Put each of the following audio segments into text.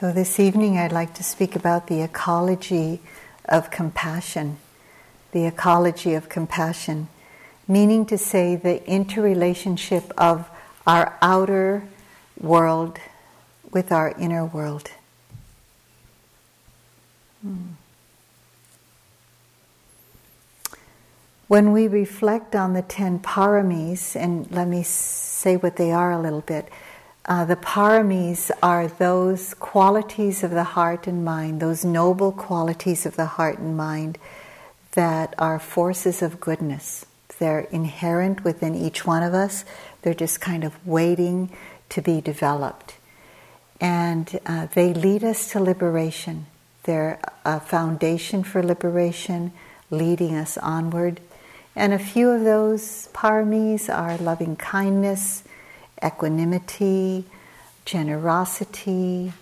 So, this evening I'd like to speak about the ecology of compassion. The ecology of compassion, meaning to say the interrelationship of our outer world with our inner world. Hmm. When we reflect on the ten paramis, and let me say what they are a little bit uh, the paramis are those qualities of the heart and mind, those noble qualities of the heart and mind that are forces of goodness. They're inherent within each one of us, they're just kind of waiting to be developed. And uh, they lead us to liberation. They're a foundation for liberation, leading us onward. And a few of those paramis are loving kindness equanimity, generosity,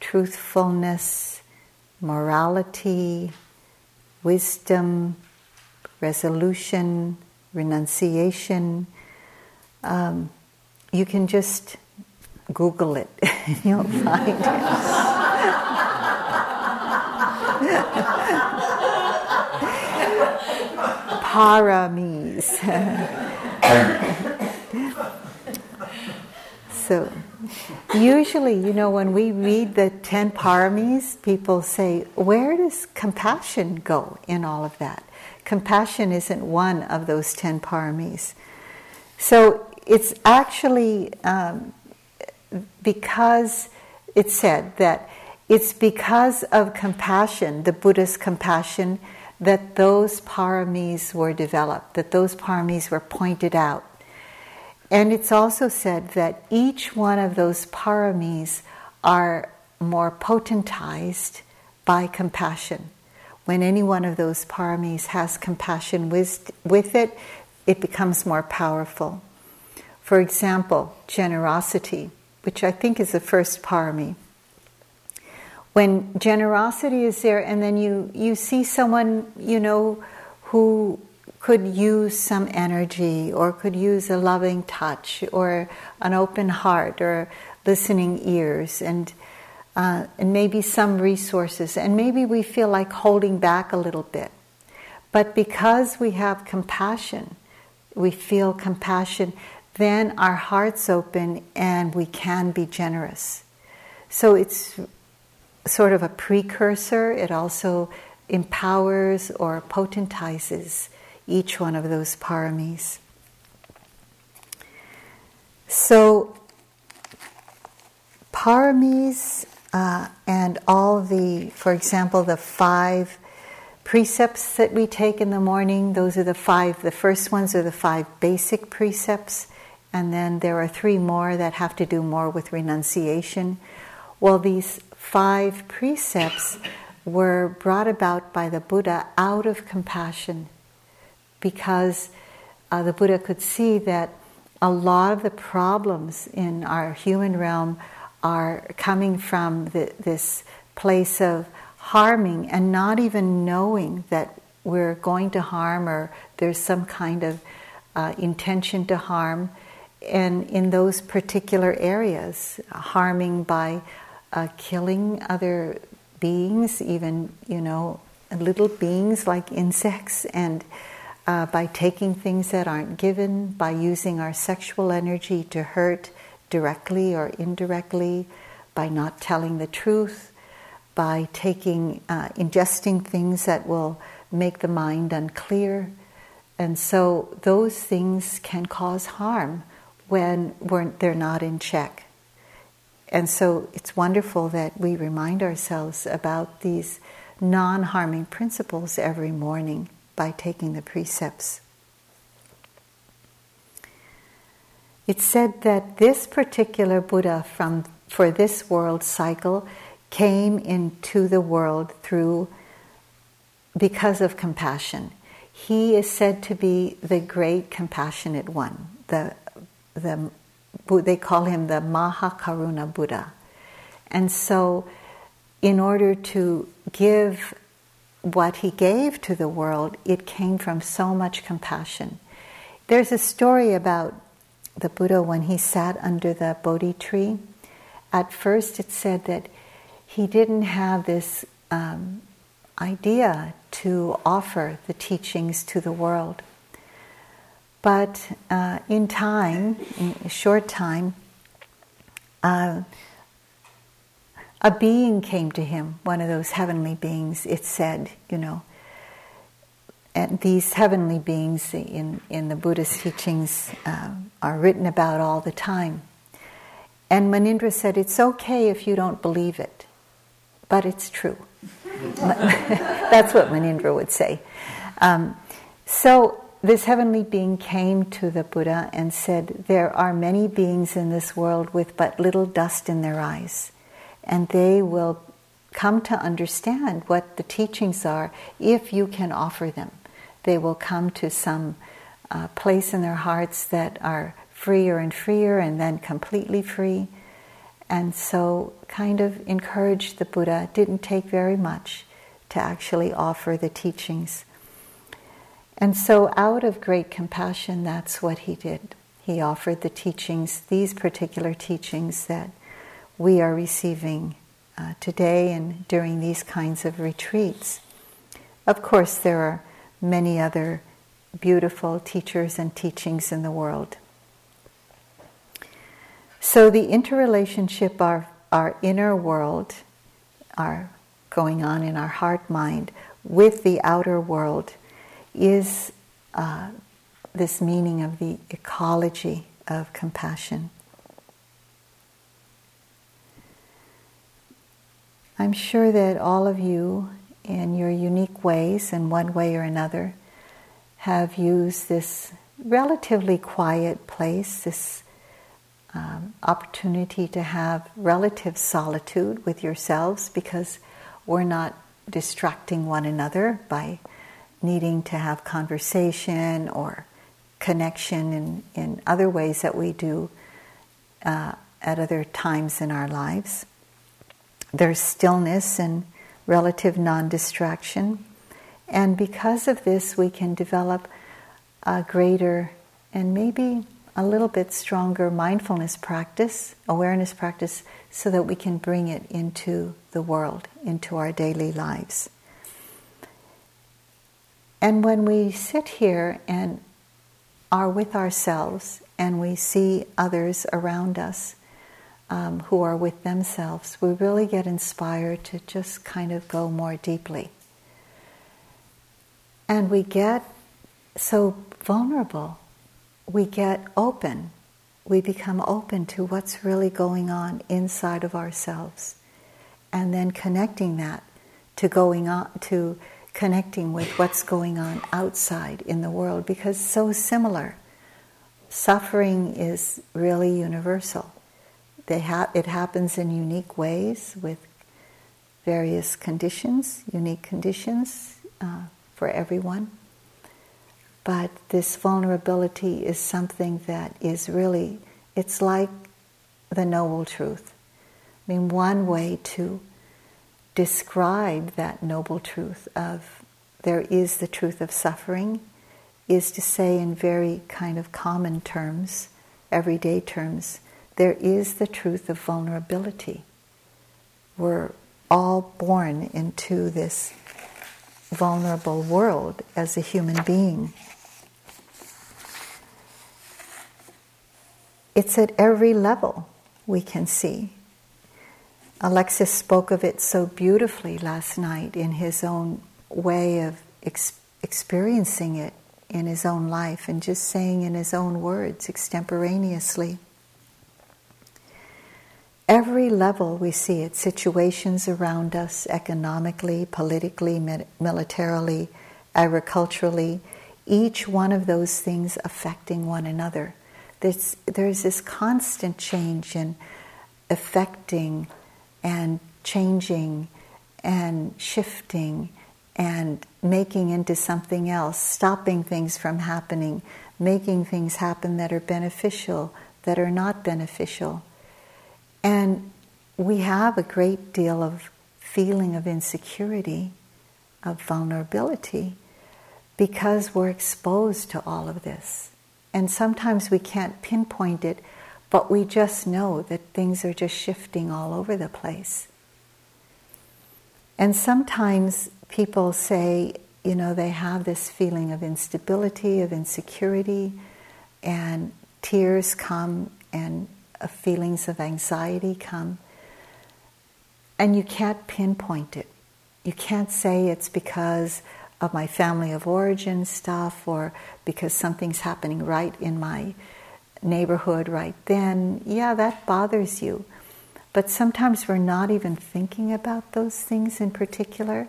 truthfulness, morality, wisdom, resolution, renunciation. Um, you can just Google it, and you'll find it. Paramis. So, usually, you know, when we read the 10 paramis, people say, Where does compassion go in all of that? Compassion isn't one of those 10 paramis. So, it's actually um, because it said that it's because of compassion, the Buddha's compassion, that those paramis were developed, that those paramis were pointed out. And it's also said that each one of those paramis are more potentized by compassion. When any one of those paramis has compassion with, with it, it becomes more powerful. For example, generosity, which I think is the first parami. When generosity is there, and then you, you see someone, you know, who could use some energy or could use a loving touch or an open heart or listening ears and uh, and maybe some resources. And maybe we feel like holding back a little bit. But because we have compassion we feel compassion then our hearts open and we can be generous. So it's sort of a precursor. It also empowers or potentizes each one of those paramis. So, paramis uh, and all the, for example, the five precepts that we take in the morning, those are the five, the first ones are the five basic precepts, and then there are three more that have to do more with renunciation. Well, these five precepts were brought about by the Buddha out of compassion because uh, the Buddha could see that a lot of the problems in our human realm are coming from the, this place of harming and not even knowing that we're going to harm or there's some kind of uh, intention to harm. And in those particular areas, harming by uh, killing other beings, even, you know, little beings like insects and uh, by taking things that aren't given, by using our sexual energy to hurt directly or indirectly, by not telling the truth, by taking, uh, ingesting things that will make the mind unclear. And so those things can cause harm when they're not in check. And so it's wonderful that we remind ourselves about these non harming principles every morning by taking the precepts. It's said that this particular Buddha from for this world cycle came into the world through because of compassion. He is said to be the great compassionate one. The, the, they call him the Mahakaruna Buddha. And so, in order to give what he gave to the world, it came from so much compassion. There's a story about the Buddha when he sat under the Bodhi tree. At first, it said that he didn't have this um, idea to offer the teachings to the world. But uh, in time, in a short time, uh, a being came to him, one of those heavenly beings, it said, you know. And these heavenly beings in, in the Buddhist teachings uh, are written about all the time. And Munindra said, It's okay if you don't believe it, but it's true. That's what Munindra would say. Um, so this heavenly being came to the Buddha and said, There are many beings in this world with but little dust in their eyes, and they will come to understand what the teachings are if you can offer them. They will come to some uh, place in their hearts that are freer and freer and then completely free. And so, kind of encouraged the Buddha. didn't take very much to actually offer the teachings. And so, out of great compassion, that's what he did. He offered the teachings, these particular teachings that we are receiving uh, today and during these kinds of retreats. Of course, there are many other beautiful teachers and teachings in the world. So, the interrelationship of our inner world, our going on in our heart mind, with the outer world is uh, this meaning of the ecology of compassion. I'm sure that all of you, in your unique ways, in one way or another, have used this relatively quiet place, this um, opportunity to have relative solitude with yourselves because we're not distracting one another by needing to have conversation or connection in, in other ways that we do uh, at other times in our lives. There's stillness and relative non distraction. And because of this, we can develop a greater and maybe a little bit stronger mindfulness practice, awareness practice, so that we can bring it into the world, into our daily lives. And when we sit here and are with ourselves and we see others around us um, who are with themselves, we really get inspired to just kind of go more deeply. And we get so vulnerable, we get open, we become open to what's really going on inside of ourselves, and then connecting that to going on to connecting with what's going on outside in the world because so similar. Suffering is really universal. Ha- it happens in unique ways with various conditions, unique conditions uh, for everyone. But this vulnerability is something that is really, it's like the noble truth. I mean, one way to describe that noble truth of there is the truth of suffering is to say in very kind of common terms, everyday terms, there is the truth of vulnerability. We're all born into this vulnerable world as a human being. It's at every level we can see. Alexis spoke of it so beautifully last night in his own way of ex- experiencing it in his own life and just saying in his own words extemporaneously. Every level we see it situations around us, economically, politically, militarily, agriculturally, each one of those things affecting one another. There's, there's this constant change in affecting and changing and shifting and making into something else, stopping things from happening, making things happen that are beneficial, that are not beneficial. And we have a great deal of feeling of insecurity, of vulnerability, because we're exposed to all of this. And sometimes we can't pinpoint it but we just know that things are just shifting all over the place. And sometimes people say, you know, they have this feeling of instability, of insecurity, and tears come and uh, feelings of anxiety come. And you can't pinpoint it. You can't say it's because of my family of origin stuff or because something's happening right in my neighborhood right then. Yeah, that bothers you. But sometimes we're not even thinking about those things in particular,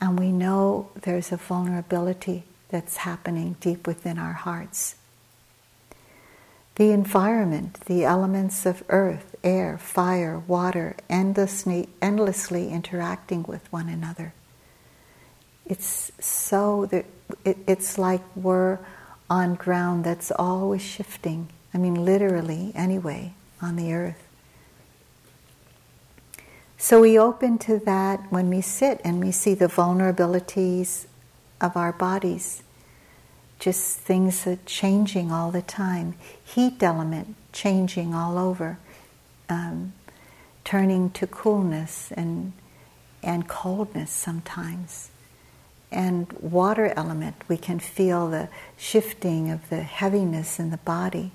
and we know there's a vulnerability that's happening deep within our hearts. The environment, the elements of earth, air, fire, water, endlessly, endlessly interacting with one another. It's so that it, it's like we're on ground that's always shifting. I mean, literally, anyway, on the earth. So we open to that when we sit and we see the vulnerabilities of our bodies, just things that changing all the time, heat element changing all over, um, turning to coolness and and coldness sometimes. And water element, we can feel the shifting of the heaviness in the body.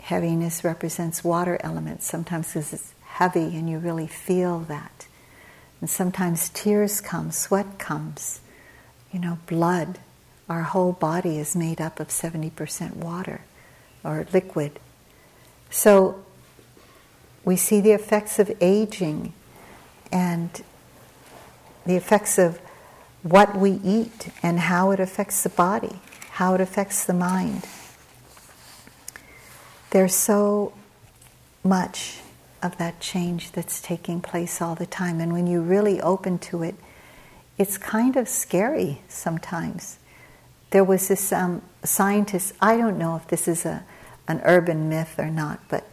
Heaviness represents water element sometimes because it's heavy and you really feel that. And sometimes tears come, sweat comes, you know, blood. Our whole body is made up of 70% water or liquid. So we see the effects of aging and the effects of what we eat and how it affects the body, how it affects the mind. There's so much of that change that's taking place all the time. And when you really open to it, it's kind of scary sometimes. There was this um, scientist, I don't know if this is a, an urban myth or not, but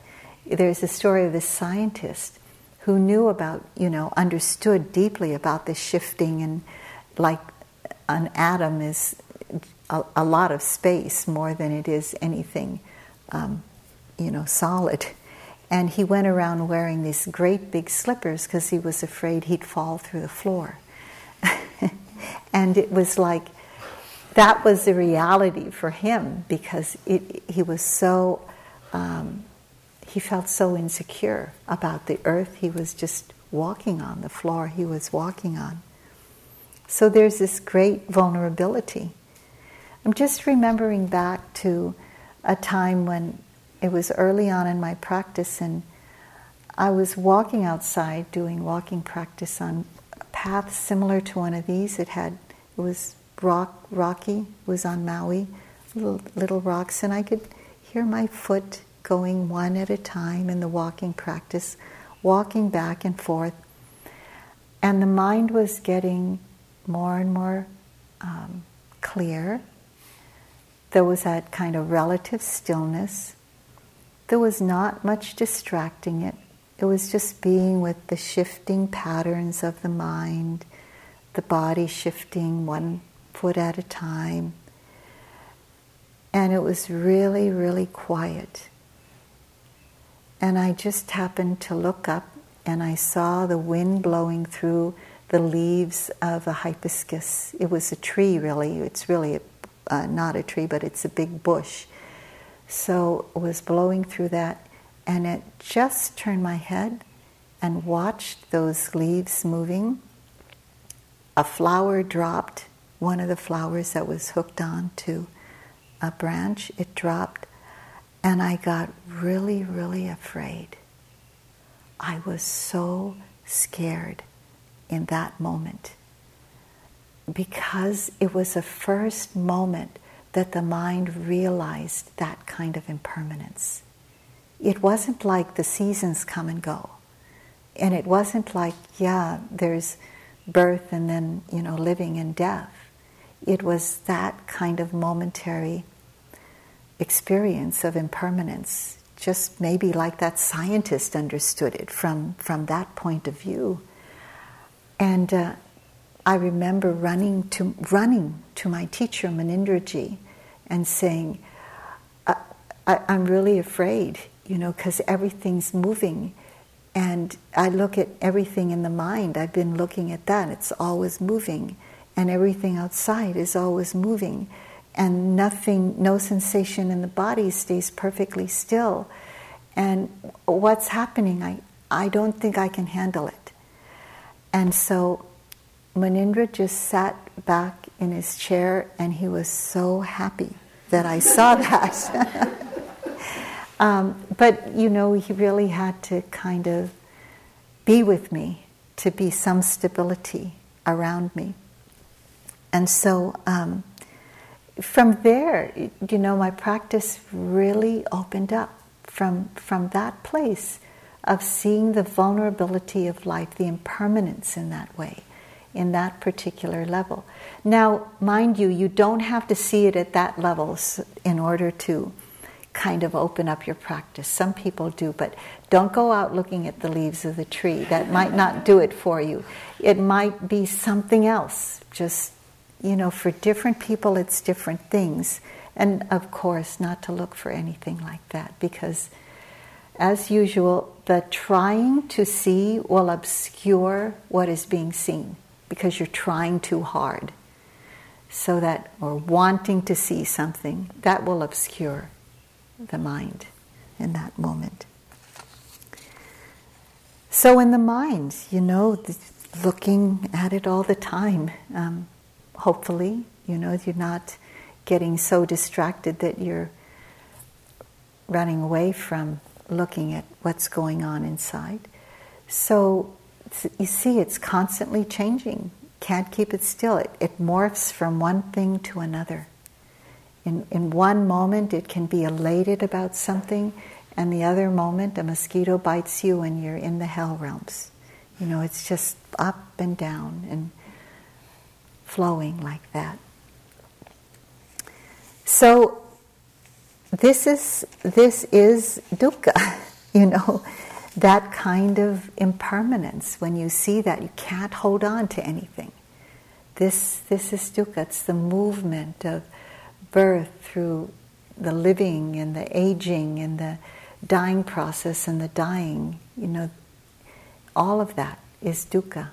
there's a story of this scientist who knew about, you know, understood deeply about this shifting and like an atom is a, a lot of space more than it is anything, um, you know, solid. And he went around wearing these great big slippers because he was afraid he'd fall through the floor. and it was like, that was the reality for him because it, he was so, um, he felt so insecure about the earth he was just walking on, the floor he was walking on. So there's this great vulnerability. I'm just remembering back to a time when it was early on in my practice, and I was walking outside doing walking practice on a path similar to one of these. It had it was rock rocky, was on Maui, little little rocks, and I could hear my foot going one at a time in the walking practice, walking back and forth, and the mind was getting more and more um, clear. There was that kind of relative stillness there was not much distracting it. It was just being with the shifting patterns of the mind, the body shifting one foot at a time. And it was really, really quiet. And I just happened to look up and I saw the wind blowing through the leaves of a hibiscus. It was a tree, really. It's really a, uh, not a tree, but it's a big bush. So it was blowing through that, and it just turned my head and watched those leaves moving. A flower dropped, one of the flowers that was hooked on to a branch, it dropped, and I got really, really afraid. I was so scared in that moment because it was the first moment that the mind realized that kind of impermanence. It wasn't like the seasons come and go. And it wasn't like, yeah, there's birth and then, you know, living and death. It was that kind of momentary experience of impermanence, just maybe like that scientist understood it from, from that point of view. And uh, I remember running to, running to my teacher, Munindraji, and saying, I, am really afraid, you know, because everything's moving. and I look at everything in the mind. I've been looking at that. It's always moving, and everything outside is always moving, and nothing, no sensation in the body stays perfectly still. And what's happening? I, I don't think I can handle it. And so Munindra just sat back in his chair and he was so happy that I saw that. um, but, you know, he really had to kind of be with me to be some stability around me. And so um, from there, you know, my practice really opened up from, from that place of seeing the vulnerability of life, the impermanence in that way, in that particular level. Now, mind you, you don't have to see it at that level in order to kind of open up your practice. Some people do, but don't go out looking at the leaves of the tree. That might not do it for you. It might be something else. Just, you know, for different people, it's different things. And of course, not to look for anything like that because, as usual, the trying to see will obscure what is being seen because you're trying too hard. So that, or wanting to see something, that will obscure the mind in that moment. So, in the mind, you know, looking at it all the time, um, hopefully, you know, you're not getting so distracted that you're running away from looking at what's going on inside. So you see, it's constantly changing. Can't keep it still. It, it morphs from one thing to another. In, in one moment, it can be elated about something, and the other moment, a mosquito bites you and you're in the hell realms. You know, it's just up and down and flowing like that. So this is this is dukkha, you know, that kind of impermanence. When you see that, you can't hold on to anything. This this is dukkha. It's the movement of birth through the living and the aging and the dying process and the dying. You know, all of that is dukkha.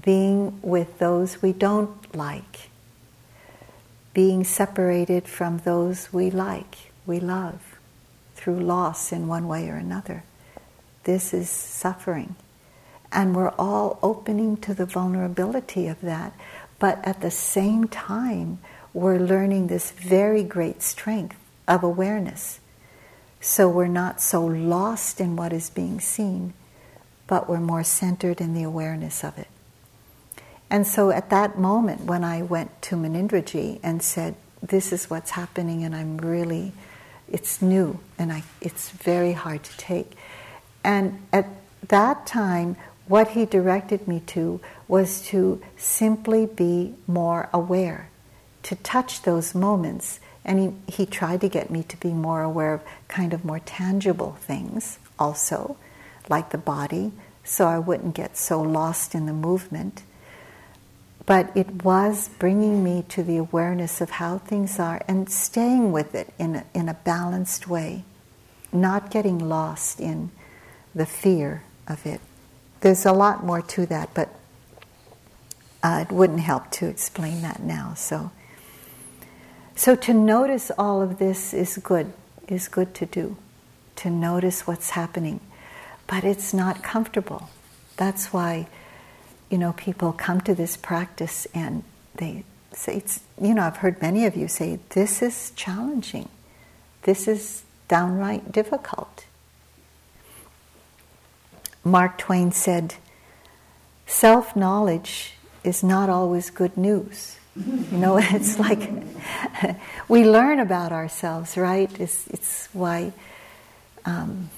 Being with those we don't like being separated from those we like, we love, through loss in one way or another. This is suffering. And we're all opening to the vulnerability of that, but at the same time, we're learning this very great strength of awareness. So we're not so lost in what is being seen, but we're more centered in the awareness of it. And so at that moment, when I went to Munindraji and said, This is what's happening, and I'm really, it's new, and I, it's very hard to take. And at that time, what he directed me to was to simply be more aware, to touch those moments. And he, he tried to get me to be more aware of kind of more tangible things also, like the body, so I wouldn't get so lost in the movement but it was bringing me to the awareness of how things are and staying with it in a, in a balanced way, not getting lost in the fear of it. There's a lot more to that, but uh, it wouldn't help to explain that now. So, so to notice all of this is good, is good to do, to notice what's happening, but it's not comfortable. That's why you know, people come to this practice and they say, it's, you know, I've heard many of you say, this is challenging. This is downright difficult. Mark Twain said, self knowledge is not always good news. You know, it's like we learn about ourselves, right? It's, it's why um,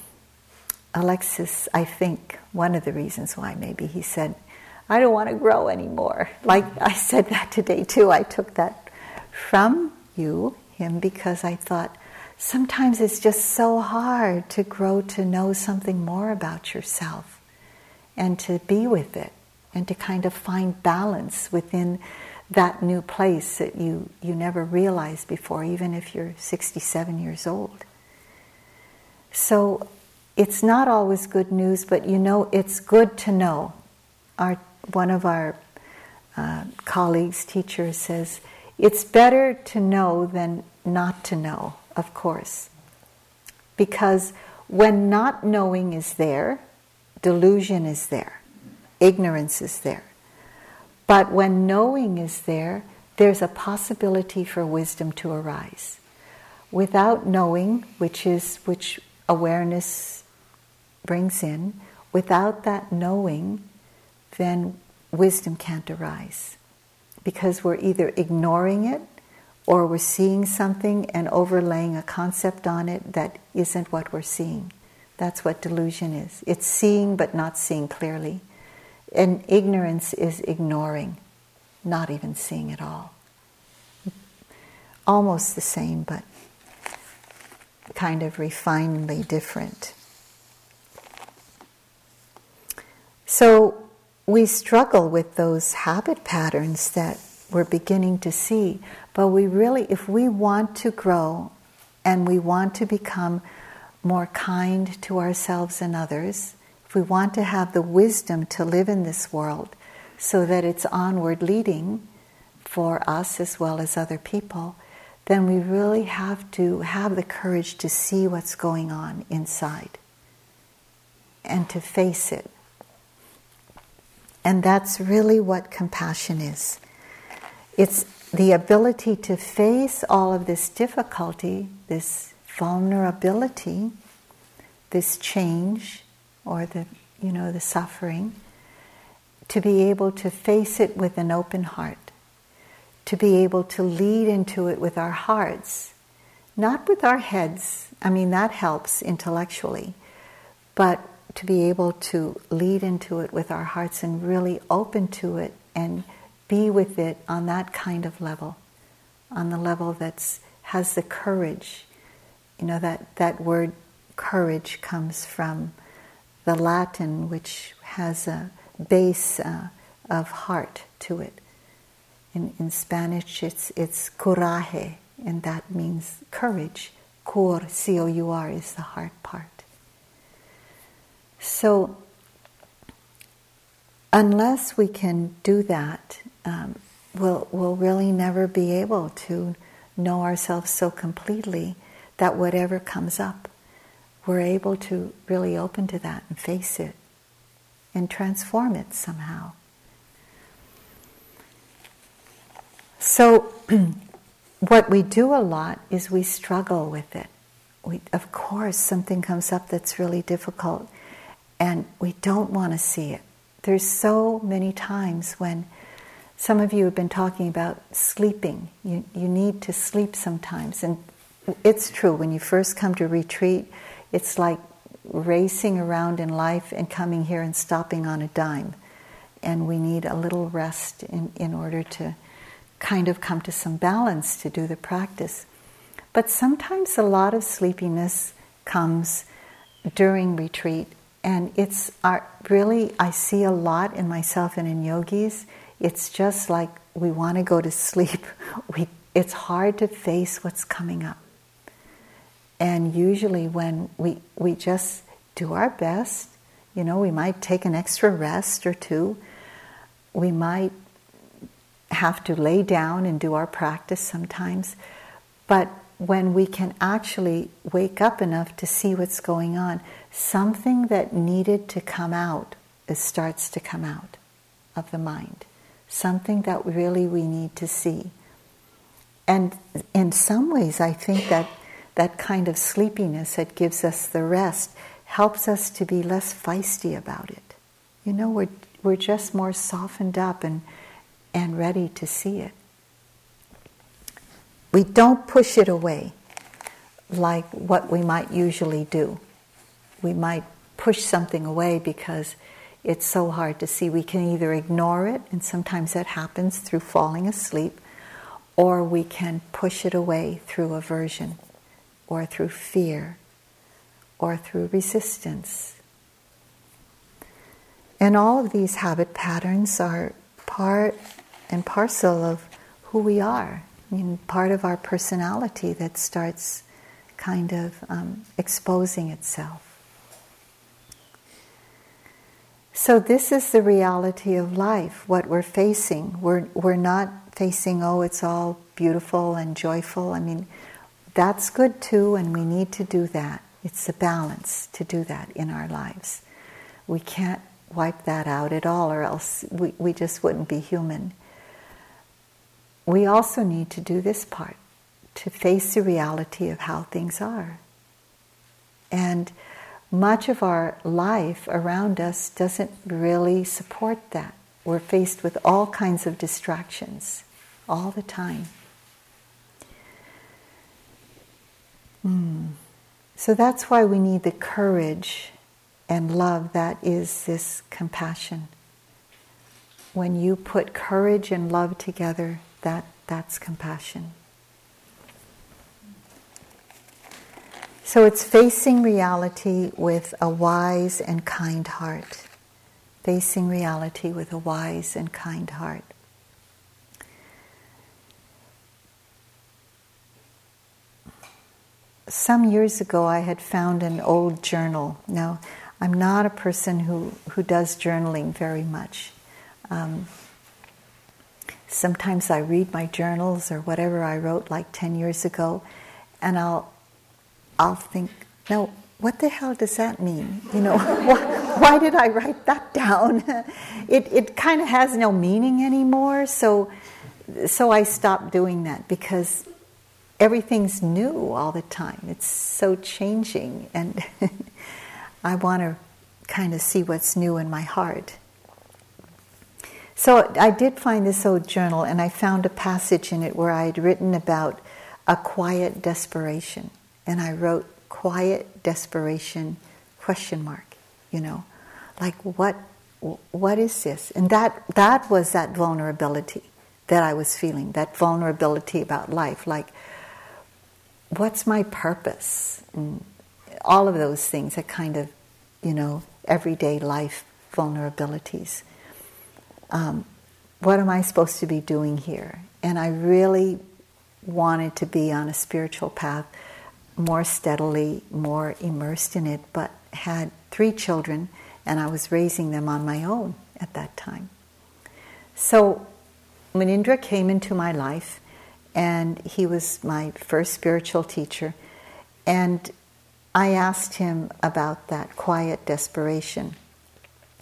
Alexis, I think, one of the reasons why maybe he said, I don't want to grow anymore. Like I said that today too. I took that from you, him, because I thought sometimes it's just so hard to grow to know something more about yourself and to be with it and to kind of find balance within that new place that you, you never realized before, even if you're 67 years old. So it's not always good news, but you know, it's good to know. Our, one of our uh, colleagues, teachers, says, it's better to know than not to know, of course. Because when not knowing is there, delusion is there, ignorance is there. But when knowing is there, there's a possibility for wisdom to arise. Without knowing, which is which awareness brings in, without that knowing, then wisdom can't arise. Because we're either ignoring it or we're seeing something and overlaying a concept on it that isn't what we're seeing. That's what delusion is. It's seeing but not seeing clearly. And ignorance is ignoring, not even seeing at all. Almost the same, but kind of refinedly different. So we struggle with those habit patterns that we're beginning to see, but we really, if we want to grow and we want to become more kind to ourselves and others, if we want to have the wisdom to live in this world so that it's onward leading for us as well as other people, then we really have to have the courage to see what's going on inside and to face it. And that's really what compassion is. It's the ability to face all of this difficulty, this vulnerability, this change, or the you know the suffering to be able to face it with an open heart to be able to lead into it with our hearts not with our heads i mean that helps intellectually but to be able to lead into it with our hearts and really open to it and be with it on that kind of level on the level that's has the courage you know that that word courage comes from the Latin, which has a base uh, of heart to it. In, in Spanish, it's, it's coraje, and that means courage. Cor, C O U R, is the heart part. So, unless we can do that, um, we'll, we'll really never be able to know ourselves so completely that whatever comes up we're able to really open to that and face it and transform it somehow. So, what we do a lot is we struggle with it. We, of course, something comes up that's really difficult, and we don't want to see it. There's so many times when some of you have been talking about sleeping. You, you need to sleep sometimes, and it's true. When you first come to retreat, it's like racing around in life and coming here and stopping on a dime. And we need a little rest in, in order to kind of come to some balance to do the practice. But sometimes a lot of sleepiness comes during retreat, and it's our, really, I see a lot in myself and in yogis. It's just like we want to go to sleep. We, it's hard to face what's coming up. And usually, when we, we just do our best, you know, we might take an extra rest or two, we might have to lay down and do our practice sometimes, but when we can actually wake up enough to see what's going on, something that needed to come out starts to come out of the mind. Something that really we need to see. And in some ways, I think that that kind of sleepiness that gives us the rest helps us to be less feisty about it. You know, we're, we're just more softened up and, and ready to see it. We don't push it away like what we might usually do. We might push something away because it's so hard to see. We can either ignore it, and sometimes that happens through falling asleep, or we can push it away through aversion or through fear or through resistance. And all of these habit patterns are part and parcel of who we are. I mean, part of our personality that starts kind of um, exposing itself. So, this is the reality of life, what we're facing. We're, we're not facing, oh, it's all beautiful and joyful. I mean, that's good too, and we need to do that. It's a balance to do that in our lives. We can't wipe that out at all, or else we, we just wouldn't be human. We also need to do this part to face the reality of how things are. And much of our life around us doesn't really support that. We're faced with all kinds of distractions all the time. Mm. So that's why we need the courage and love that is this compassion. When you put courage and love together, that, that's compassion. So it's facing reality with a wise and kind heart. Facing reality with a wise and kind heart. Some years ago, I had found an old journal. Now, I'm not a person who, who does journaling very much. Um, sometimes I read my journals or whatever I wrote like 10 years ago, and I'll I'll think, no, what the hell does that mean? You know, why, why, did I write that down? it it kind of has no meaning anymore. So, so I stopped doing that because everything's new all the time. It's so changing, and I want to kind of see what's new in my heart. So I did find this old journal, and I found a passage in it where I had written about a quiet desperation and I wrote quiet desperation question mark, you know, like what what is this? And that that was that vulnerability that I was feeling, that vulnerability about life, like what's my purpose? And all of those things that kind of, you know, everyday life vulnerabilities. Um, what am I supposed to be doing here? And I really wanted to be on a spiritual path more steadily, more immersed in it, but had three children and I was raising them on my own at that time. So Munindra came into my life and he was my first spiritual teacher and I asked him about that quiet desperation.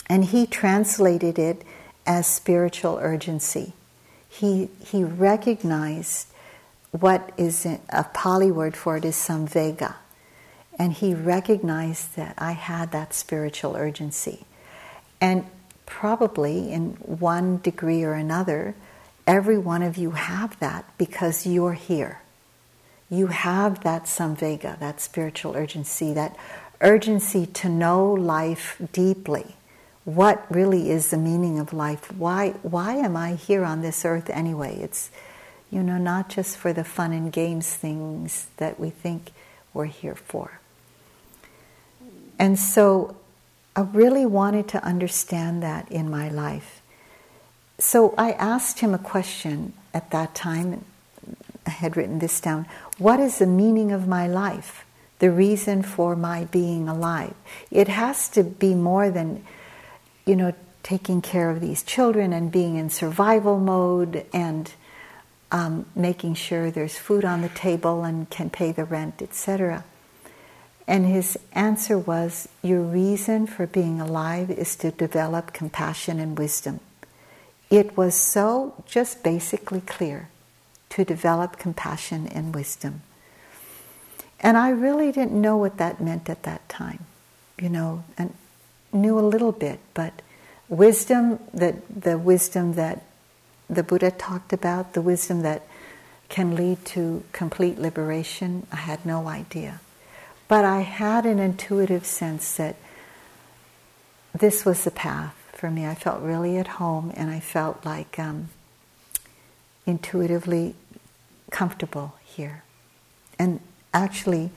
And he translated it as spiritual urgency. He, he recognized what is a Pali word for it is samvega. And he recognized that I had that spiritual urgency. And probably in one degree or another, every one of you have that because you're here. You have that samvega, that spiritual urgency, that urgency to know life deeply. What really is the meaning of life? Why, why am I here on this earth anyway? It's, you know, not just for the fun and games things that we think we're here for. And so I really wanted to understand that in my life. So I asked him a question at that time. I had written this down. What is the meaning of my life? The reason for my being alive? It has to be more than, you know, taking care of these children and being in survival mode and um, making sure there's food on the table and can pay the rent, etc. And his answer was Your reason for being alive is to develop compassion and wisdom. It was so just basically clear to develop compassion and wisdom. And I really didn't know what that meant at that time, you know, and knew a little bit, but wisdom, that the wisdom that the Buddha talked about, the wisdom that can lead to complete liberation, I had no idea. But I had an intuitive sense that this was the path for me. I felt really at home and I felt like um, intuitively comfortable here. And actually,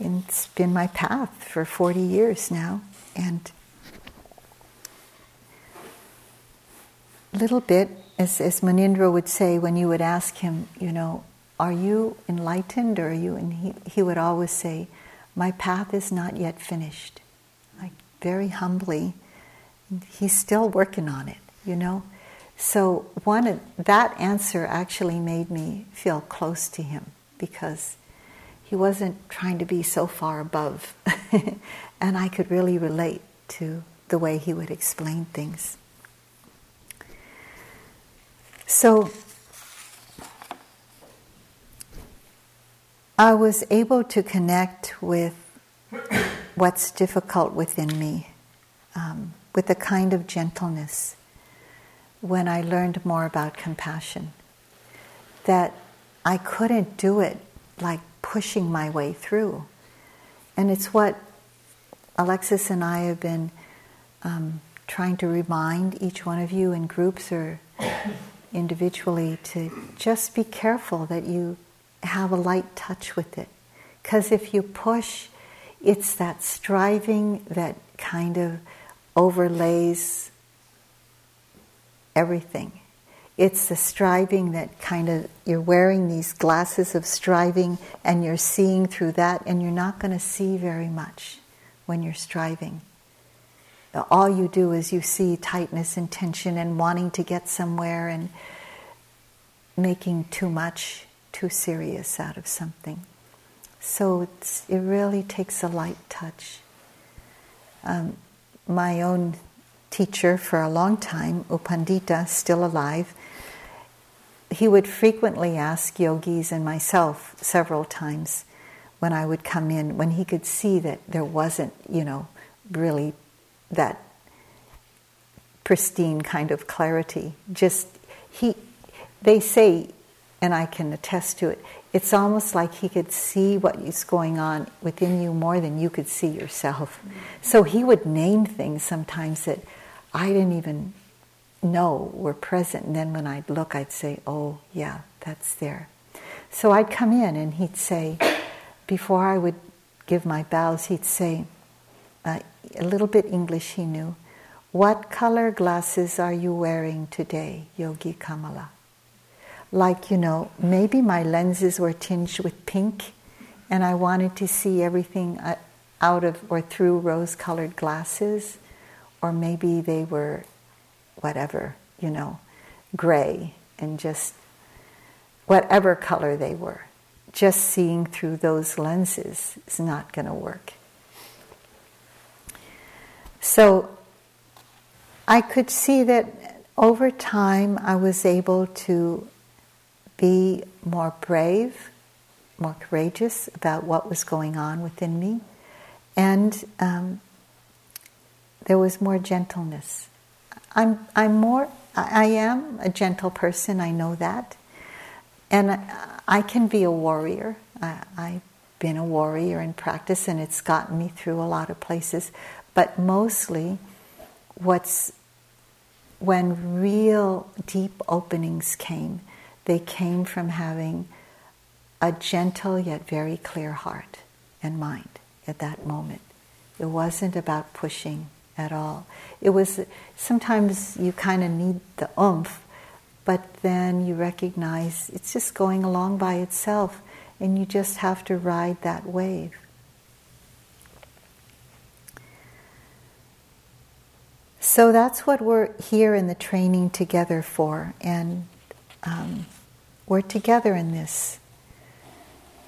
it's been my path for 40 years now. And little bit as, as Munindra would say when you would ask him, you know, are you enlightened or are you? And he, he would always say, my path is not yet finished. Like very humbly, He's still working on it, you know. So one that answer actually made me feel close to him because he wasn't trying to be so far above, and I could really relate to the way he would explain things. So I was able to connect with what's difficult within me um, with a kind of gentleness when I learned more about compassion. That I couldn't do it like pushing my way through. And it's what Alexis and I have been um, trying to remind each one of you in groups or individually to just be careful that you have a light touch with it. Because if you push, it's that striving that kind of overlays everything. It's the striving that kind of, you're wearing these glasses of striving and you're seeing through that, and you're not going to see very much when you're striving. All you do is you see tightness and tension and wanting to get somewhere and making too much, too serious out of something. So it really takes a light touch. Um, my own teacher for a long time, U Pandita, still alive, he would frequently ask yogis and myself several times when I would come in, when he could see that there wasn't, you know, really that pristine kind of clarity. Just he, they say, and I can attest to it. It's almost like he could see what is going on within you more than you could see yourself. So he would name things sometimes that I didn't even know were present. And then when I'd look, I'd say, "Oh, yeah, that's there." So I'd come in, and he'd say, before I would give my bows, he'd say, uh, a little bit English he knew. What color glasses are you wearing today, Yogi Kamala? Like, you know, maybe my lenses were tinged with pink and I wanted to see everything uh, out of or through rose colored glasses, or maybe they were whatever, you know, gray and just whatever color they were. Just seeing through those lenses is not going to work. So I could see that over time I was able to be more brave, more courageous about what was going on within me, and um, there was more gentleness. I'm, I'm more, I am a gentle person, I know that. And I can be a warrior. I, I've been a warrior in practice, and it's gotten me through a lot of places. But mostly, what's when real deep openings came, they came from having a gentle yet very clear heart and mind at that moment. It wasn't about pushing at all. It was sometimes you kind of need the oomph, but then you recognize it's just going along by itself, and you just have to ride that wave. So that's what we're here in the training together for, and um, we're together in this.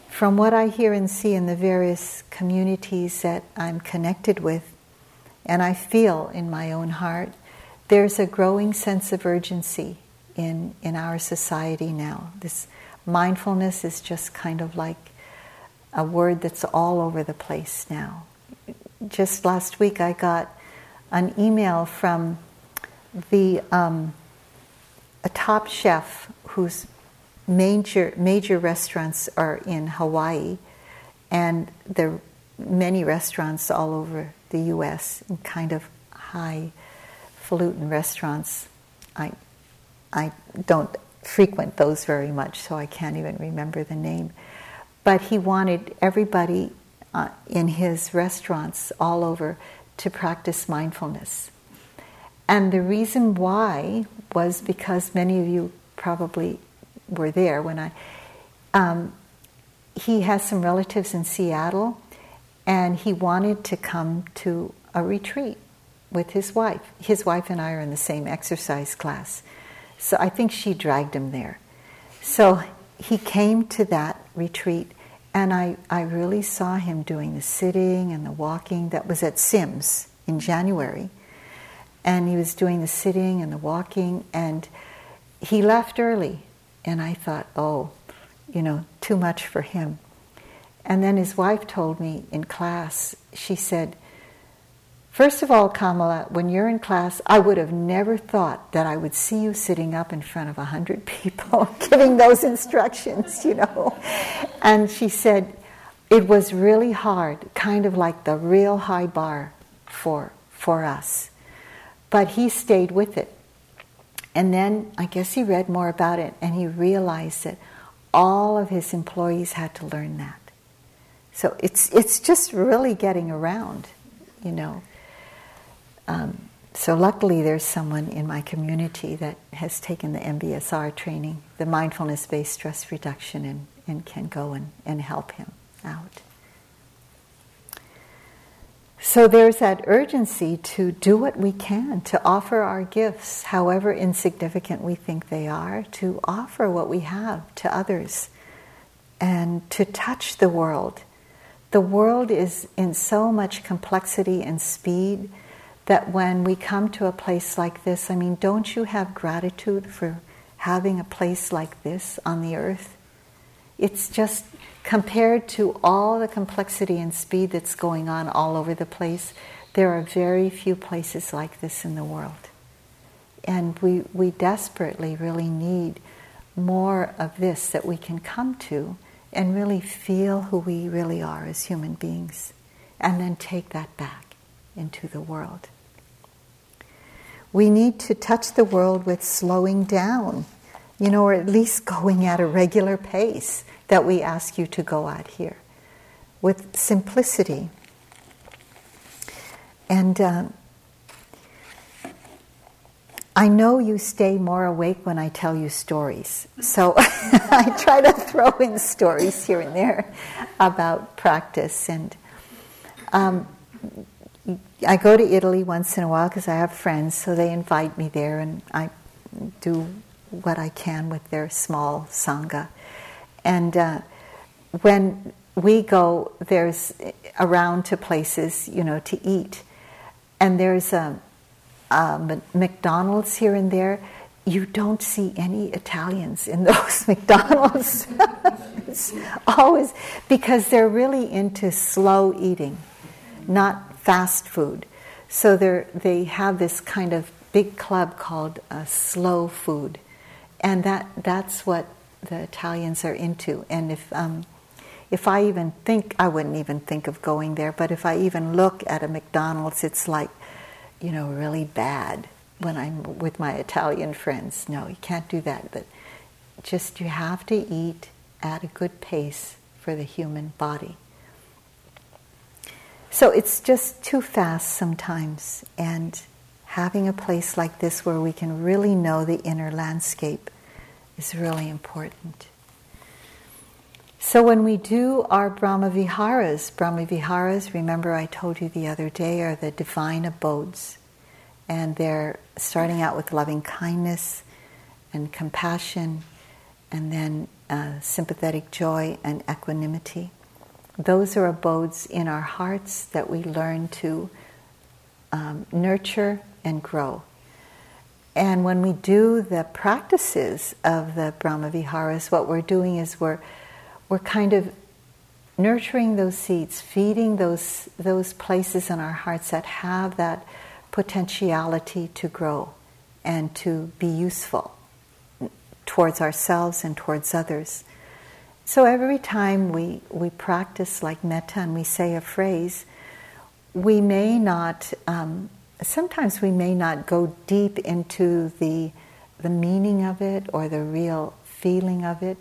From what I hear and see in the various communities that I'm connected with, and I feel in my own heart, there's a growing sense of urgency in, in our society now. This mindfulness is just kind of like a word that's all over the place now. Just last week, I got an email from the um, a top chef whose major major restaurants are in Hawaii, and there are many restaurants all over the U.S. kind of highfalutin restaurants. I I don't frequent those very much, so I can't even remember the name. But he wanted everybody uh, in his restaurants all over to practice mindfulness. And the reason why was because many of you probably were there when I. Um, he has some relatives in Seattle, and he wanted to come to a retreat with his wife. His wife and I are in the same exercise class. So I think she dragged him there. So he came to that retreat, and I, I really saw him doing the sitting and the walking. That was at Sims in January. And he was doing the sitting and the walking, and he left early. And I thought, oh, you know, too much for him. And then his wife told me in class, she said, First of all, Kamala, when you're in class, I would have never thought that I would see you sitting up in front of a hundred people giving those instructions, you know. And she said it was really hard, kind of like the real high bar for for us. But he stayed with it. And then I guess he read more about it and he realized that all of his employees had to learn that. So it's it's just really getting around, you know. Um, so luckily, there's someone in my community that has taken the MBSR training, the mindfulness-based stress reduction, and, and can go and, and help him out. So there's that urgency to do what we can, to offer our gifts, however insignificant we think they are, to offer what we have to others and to touch the world. The world is in so much complexity and speed that when we come to a place like this, I mean, don't you have gratitude for having a place like this on the earth? It's just compared to all the complexity and speed that's going on all over the place, there are very few places like this in the world. And we, we desperately really need more of this that we can come to and really feel who we really are as human beings, and then take that back into the world. We need to touch the world with slowing down, you know, or at least going at a regular pace that we ask you to go at here, with simplicity. And uh, I know you stay more awake when I tell you stories. So I try to throw in stories here and there about practice. And um, I go to Italy once in a while because I have friends, so they invite me there, and I do what I can with their small sangha. And uh, when we go, there's around to places, you know, to eat, and there's a, a McDonald's here and there. You don't see any Italians in those McDonald's. it's always because they're really into slow eating, not fast food. So they have this kind of big club called uh, slow food, and that that's what the Italians are into. And if um, if I even think, I wouldn't even think of going there. But if I even look at a McDonald's, it's like, you know, really bad when I'm with my Italian friends. No, you can't do that. But just you have to eat at a good pace for the human body. So it's just too fast sometimes, and having a place like this where we can really know the inner landscape is really important. So when we do our Brahma Viharas, Brahma Viharas, remember I told you the other day, are the divine abodes. And they're starting out with loving kindness and compassion, and then uh, sympathetic joy and equanimity those are abodes in our hearts that we learn to um, nurture and grow. And when we do the practices of the Brahma Viharas, what we're doing is we're, we're kind of nurturing those seeds, feeding those, those places in our hearts that have that potentiality to grow and to be useful towards ourselves and towards others. So every time we, we practice like metta and we say a phrase, we may not, um, sometimes we may not go deep into the, the meaning of it or the real feeling of it,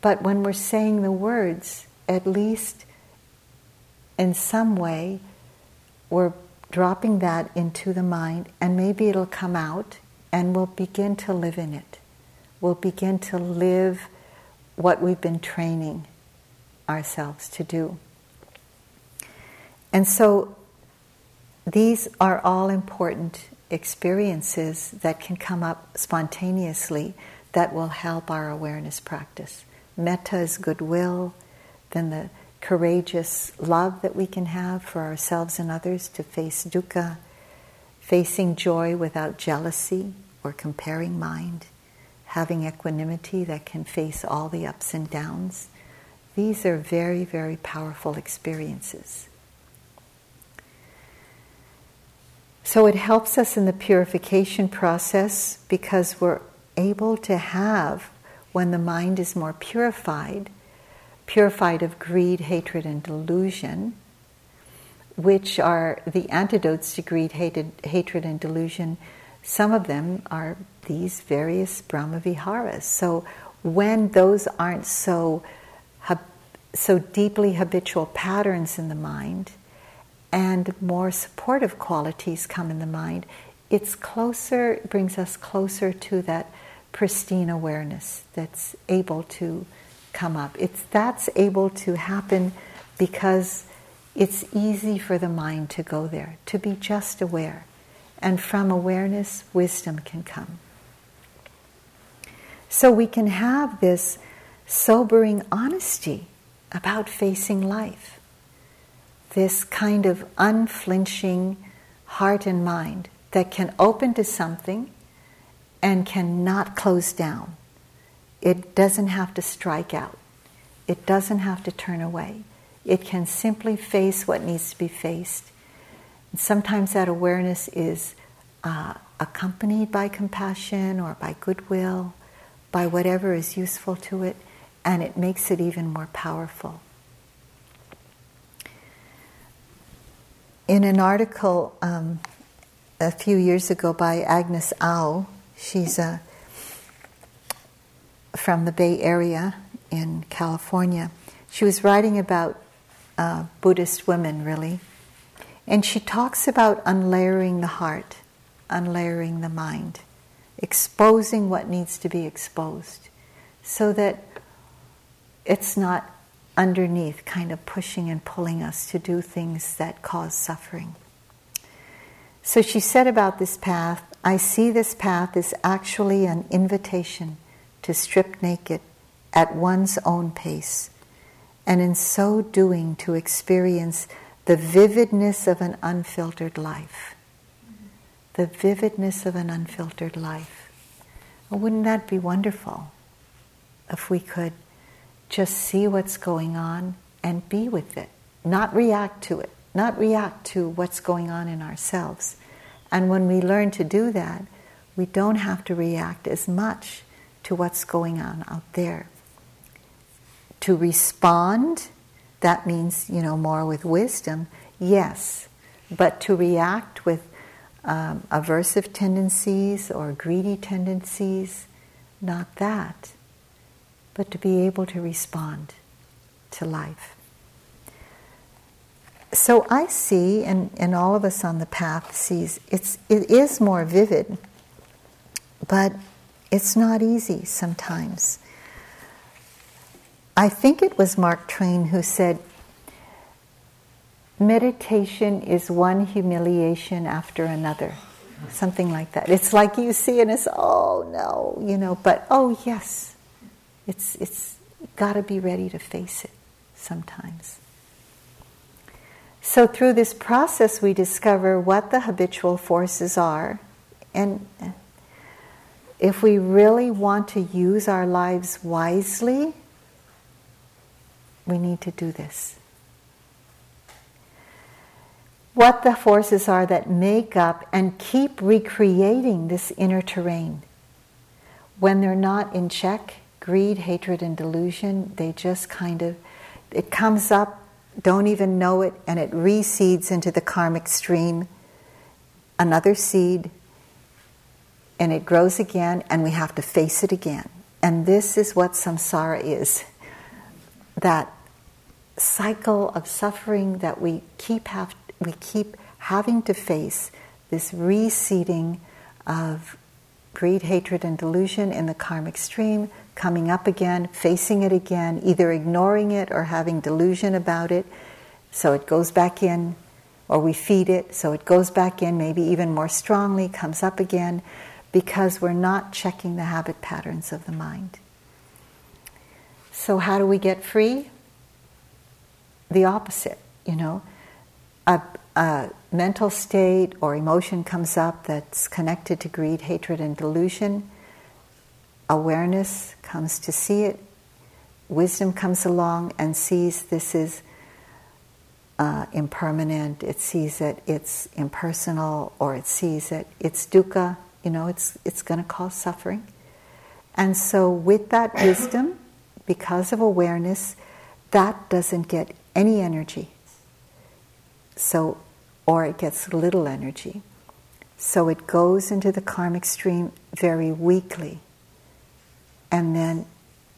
but when we're saying the words, at least in some way, we're dropping that into the mind and maybe it'll come out and we'll begin to live in it. We'll begin to live what we've been training ourselves to do. And so these are all important experiences that can come up spontaneously that will help our awareness practice. Metta is goodwill, then the courageous love that we can have for ourselves and others to face dukkha, facing joy without jealousy or comparing mind, having equanimity that can face all the ups and downs. These are very, very powerful experiences. So it helps us in the purification process because we're able to have, when the mind is more purified, purified of greed, hatred, and delusion, which are the antidotes to greed, hated, hatred, and delusion. Some of them are these various Brahmaviharas. So when those aren't so, so deeply habitual patterns in the mind, and more supportive qualities come in the mind, it's closer, brings us closer to that pristine awareness that's able to come up. It's that's able to happen because it's easy for the mind to go there, to be just aware. And from awareness, wisdom can come. So we can have this sobering honesty about facing life this kind of unflinching heart and mind that can open to something and cannot close down. It doesn't have to strike out. It doesn't have to turn away. It can simply face what needs to be faced. And sometimes that awareness is uh, accompanied by compassion or by goodwill, by whatever is useful to it, and it makes it even more powerful. in an article um, a few years ago by Agnes Au, she's a, uh, from the Bay Area in California. She was writing about uh, Buddhist women, really. And she talks about unlayering the heart, unlayering the mind, exposing what needs to be exposed, so that it's not underneath, kind of pushing and pulling us to do things that cause suffering. So she said about this path I see this path as actually an invitation to strip naked at one's own pace, and in so doing to experience the vividness of an unfiltered life. The vividness of an unfiltered life. Well, wouldn't that be wonderful if we could just see what's going on and be with it, not react to it, not react to what's going on in ourselves. And when we learn to do that, we don't have to react as much to what's going on out there. To respond, that means, you know, more with wisdom, yes. But to react with um, aversive tendencies or greedy tendencies, not that but to be able to respond to life. So I see, and, and all of us on the path sees, it's, it is more vivid, but it's not easy sometimes. I think it was Mark Twain who said, meditation is one humiliation after another. Something like that. It's like you see and it's, oh no, you know, but oh yes, it's, it's got to be ready to face it sometimes. So, through this process, we discover what the habitual forces are. And if we really want to use our lives wisely, we need to do this. What the forces are that make up and keep recreating this inner terrain. When they're not in check, greed, hatred, and delusion, they just kind of, it comes up, don't even know it, and it reseeds into the karmic stream. Another seed, and it grows again, and we have to face it again. And this is what samsara is that cycle of suffering that we keep, have, we keep having to face, this reseeding of greed, hatred, and delusion in the karmic stream, coming up again, facing it again, either ignoring it or having delusion about it. So it goes back in, or we feed it so it goes back in, maybe even more strongly, comes up again, because we're not checking the habit patterns of the mind. So, how do we get free? The opposite, you know. A, a mental state or emotion comes up that's connected to greed, hatred, and delusion. Awareness comes to see it. Wisdom comes along and sees this is uh, impermanent, it sees that it's impersonal, or it sees that it's dukkha, you know, it's, it's going to cause suffering. And so, with that wisdom, because of awareness, that doesn't get any energy. So, or it gets little energy. So it goes into the karmic stream very weakly. And then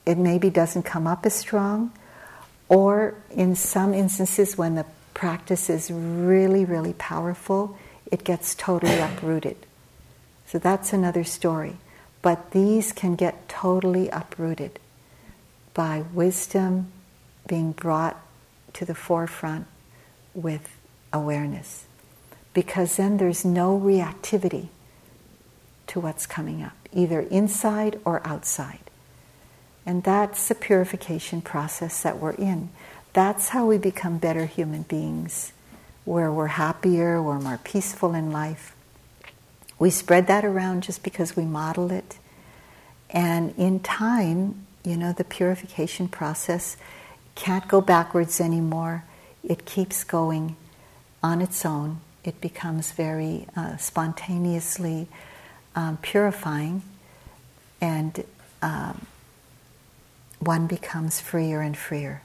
it maybe doesn't come up as strong, or in some instances, when the practice is really, really powerful, it gets totally uprooted. So that's another story. But these can get totally uprooted by wisdom being brought to the forefront with awareness. Because then there's no reactivity to what's coming up, either inside or outside. And that's the purification process that we're in. That's how we become better human beings, where we're happier, we're more peaceful in life. We spread that around just because we model it. And in time, you know, the purification process can't go backwards anymore. It keeps going on its own. It becomes very uh, spontaneously um, purifying, and um, one becomes freer and freer.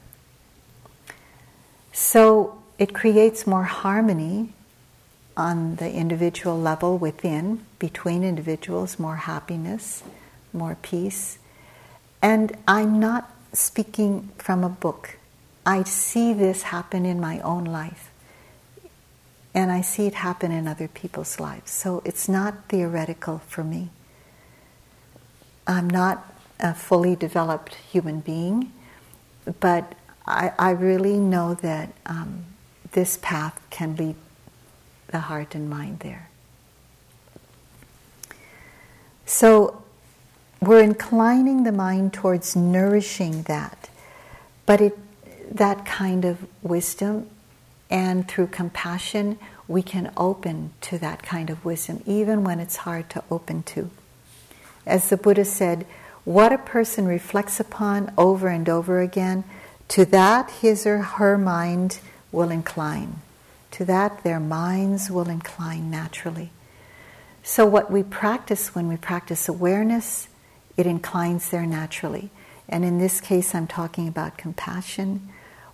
So it creates more harmony on the individual level within, between individuals, more happiness, more peace. And I'm not speaking from a book. I see this happen in my own life. And I see it happen in other people's lives. So it's not theoretical for me. I'm not a fully developed human being, but I, I really know that um, this path can lead the heart and mind there. So we're inclining the mind towards nourishing that, but it, that kind of wisdom, and through compassion, we can open to that kind of wisdom, even when it's hard to open to. As the Buddha said, what a person reflects upon over and over again, to that his or her mind will incline. To that their minds will incline naturally. So, what we practice when we practice awareness, it inclines there naturally. And in this case, I'm talking about compassion.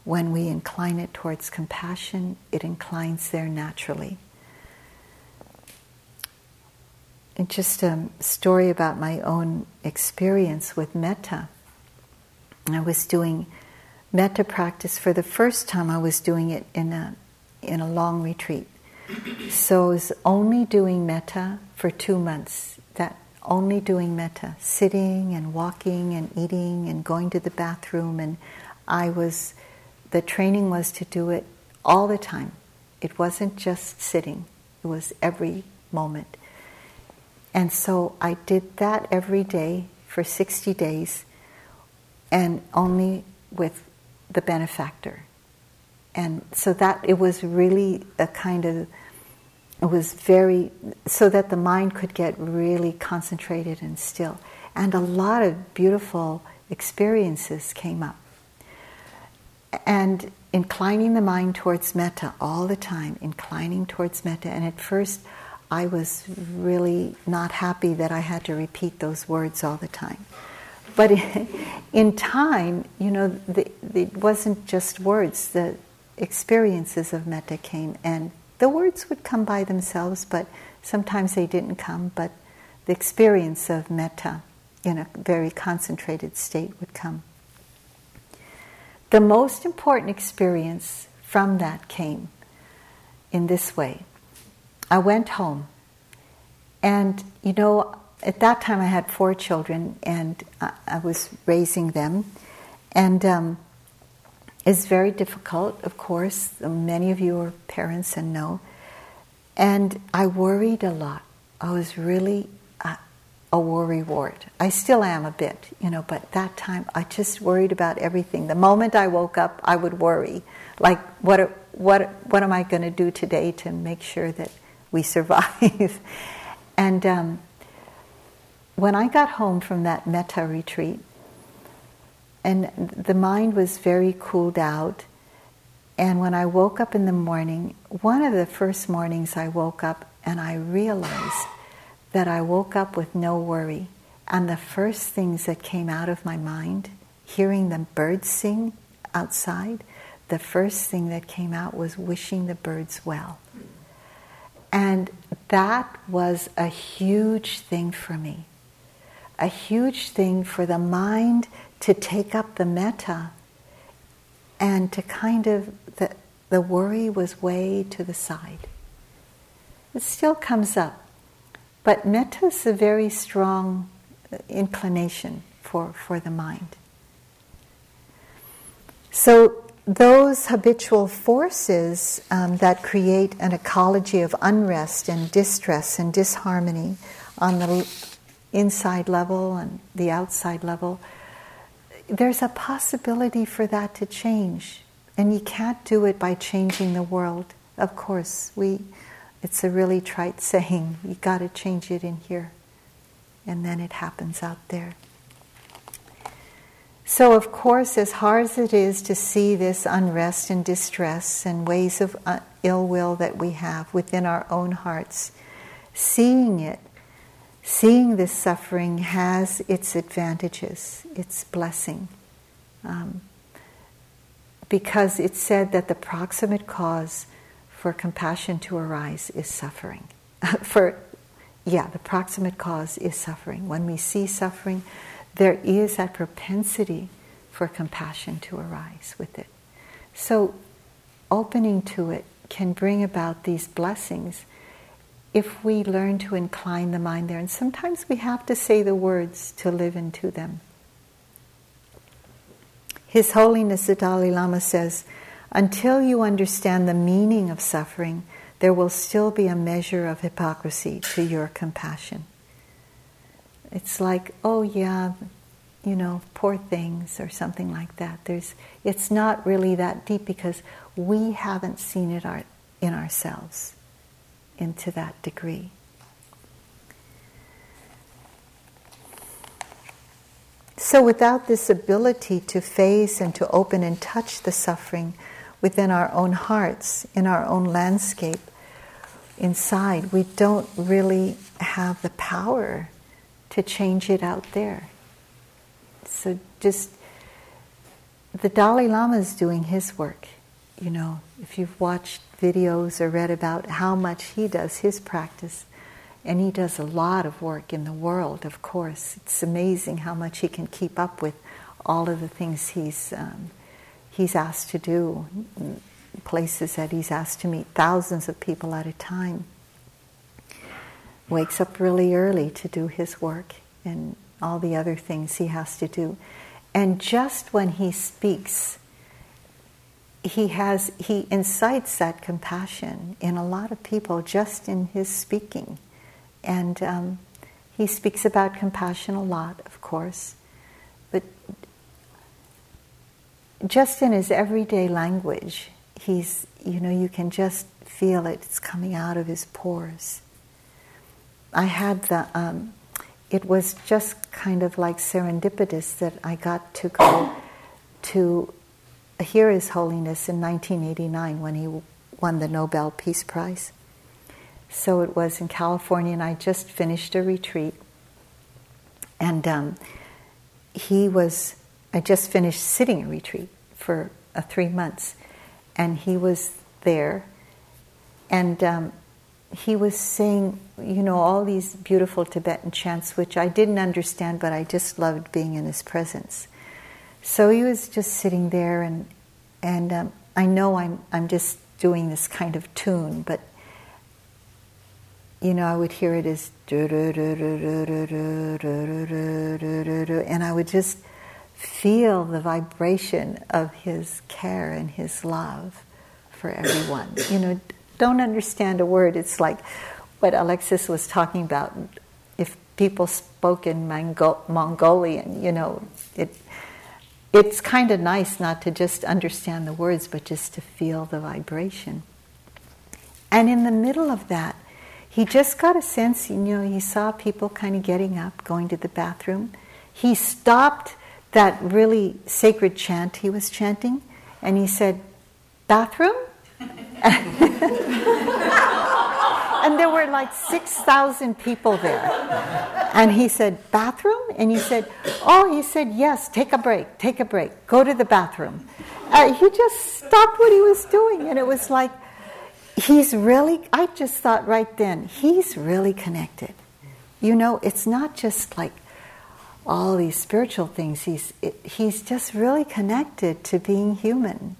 When we incline it towards compassion, it inclines there naturally. And just a story about my own experience with metta. I was doing metta practice for the first time. I was doing it in a in a long retreat. So I was only doing metta for two months. That only doing metta, sitting and walking and eating and going to the bathroom, and I was. The training was to do it all the time. It wasn't just sitting; it was every moment. And so I did that every day for 60 days and only with the benefactor. And so that it was really a kind of, it was very, so that the mind could get really concentrated and still. And a lot of beautiful experiences came up. And inclining the mind towards metta all the time, inclining towards metta. And at first, I was really not happy that I had to repeat those words all the time. But in time, you know, the, the, it wasn't just words. The experiences of metta came, and the words would come by themselves, but sometimes they didn't come. But the experience of metta in a very concentrated state would come. The most important experience from that came in this way I went home. And, you know, at that time I had four children and I, was raising them. And um, is very difficult, of course. Many of you are parents and know. And I worried a lot. I was really a, a worry wart. I still am a bit, you know, but that time I just worried about everything. The moment I woke up, I would worry. Like, what, what, what am I going to do today to make sure that we survive? and um, when I got home from that metta retreat, and the mind was very cooled out. And when I woke up in the morning, one of the first mornings I woke up and I realized that I woke up with no worry. And the first things that came out of my mind, hearing the birds sing outside, the first thing that came out was wishing the birds well. And that was a huge thing for me. A huge thing for the mind to take up the metta and to kind of, the, the worry was way to the side. It still comes up, but metta is a very strong inclination for, for the mind. So, those habitual forces um, that create an ecology of unrest and distress and disharmony on the inside level and the outside level there's a possibility for that to change. And you can't do it by changing the world. Of course, we it's a really trite saying, you got to change it in here. And then it happens out there. So, of course, as hard as it is to see this unrest and distress and ways of uh, ill will that we have within our own hearts, seeing it seeing this suffering has its advantages, its blessing. Um, because it's said that the proximate cause for compassion to arise is suffering. for yeah, the proximate cause is suffering. When we see suffering, there is that propensity for compassion to arise with it. So, opening to it can bring about these blessings if we learn to incline the mind there. And sometimes we have to say the words to live into them. His Holiness the Dalai Lama says, until you understand the meaning of suffering, there will still be a measure of hypocrisy to your compassion. It's like, oh yeah, you know, poor things or something like that. There's, it's not really that deep because we haven't seen it our, in ourselves into that degree. So, without this ability to face and to open and touch the suffering within our own hearts, in our own landscape, inside, we don't really have the power to change it out there. So, just the Dalai Lama is doing his work. You know, if you've watched videos or read about how much he does his practice. And he does a lot of work in the world, of course. It's amazing how much he can keep up with all of the things he's, um, he's asked to do, places that he's asked to meet thousands of people at a time. Wakes up really early to do his work and all the other things he has to do. And just when he speaks, he has he incites that compassion in a lot of people just in his speaking. And um, he speaks about compassion a lot of course. But just in his everyday language he's you know you can just feel it. It's coming out of his pores. I had the um, it was just kind of like serendipitous that i got to go to hear His Holiness in 1989 when he won the Nobel Peace Prize. So it was in California, and I just finished a retreat. And um, he was, I just finished sitting a retreat for uh, three months, and he was there, and um, he was saying, you know, all these beautiful Tibetan chants, which I didn't understand, but I just loved being in his presence. So he was just sitting there, and and um, I know I'm I'm just doing this kind of tune, but you know, I would hear it as and I would just feel the vibration of his care and his love for everyone. you know, don't understand a word. It's like what Alexis was talking about. If people spoke in Mongo- Mongolian, you know, it it's kind of nice not to just understand the words, but just to feel the vibration. And in the middle of that, he just got a sense, you know, he saw people kind of getting up, going to the bathroom. He stopped that really sacred chant he was chanting, and he said, Bathroom? and there were like 6,000 people there. And he said, Bathroom? And he said, Oh, he said, Yes, take a break, take a break, go to the bathroom. Uh, he just stopped what he was doing, and it was like, he's really, I just thought right then, he's really connected. You know, it's not just like all these spiritual things, he's, it, he's just really connected to being human.